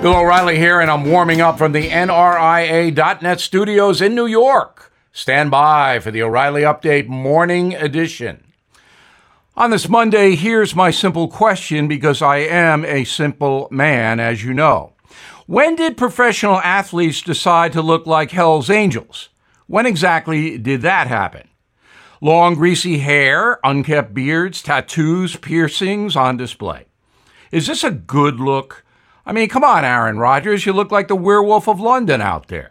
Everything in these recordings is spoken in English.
Bill O'Reilly here, and I'm warming up from the NRIA.net studios in New York. Stand by for the O'Reilly Update Morning Edition. On this Monday, here's my simple question because I am a simple man, as you know. When did professional athletes decide to look like Hell's Angels? When exactly did that happen? Long, greasy hair, unkept beards, tattoos, piercings on display. Is this a good look? I mean, come on, Aaron Rodgers, you look like the werewolf of London out there.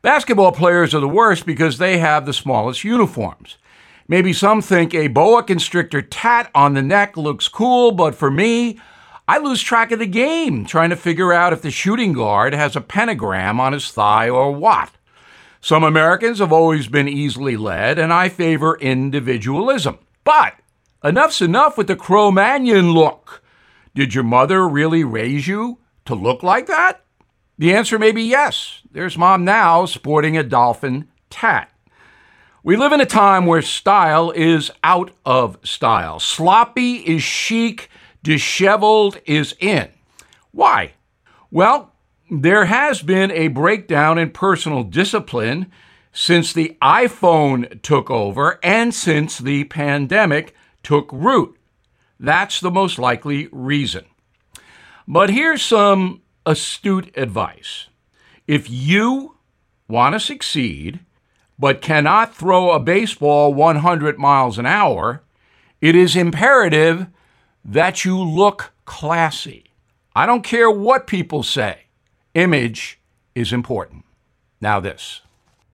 Basketball players are the worst because they have the smallest uniforms. Maybe some think a boa constrictor tat on the neck looks cool, but for me, I lose track of the game trying to figure out if the shooting guard has a pentagram on his thigh or what. Some Americans have always been easily led, and I favor individualism. But enough's enough with the Cro Magnon look. Did your mother really raise you to look like that? The answer may be yes. There's mom now sporting a dolphin tat. We live in a time where style is out of style. Sloppy is chic, disheveled is in. Why? Well, there has been a breakdown in personal discipline since the iPhone took over and since the pandemic took root. That's the most likely reason. But here's some astute advice. If you want to succeed, but cannot throw a baseball 100 miles an hour, it is imperative that you look classy. I don't care what people say, image is important. Now, this.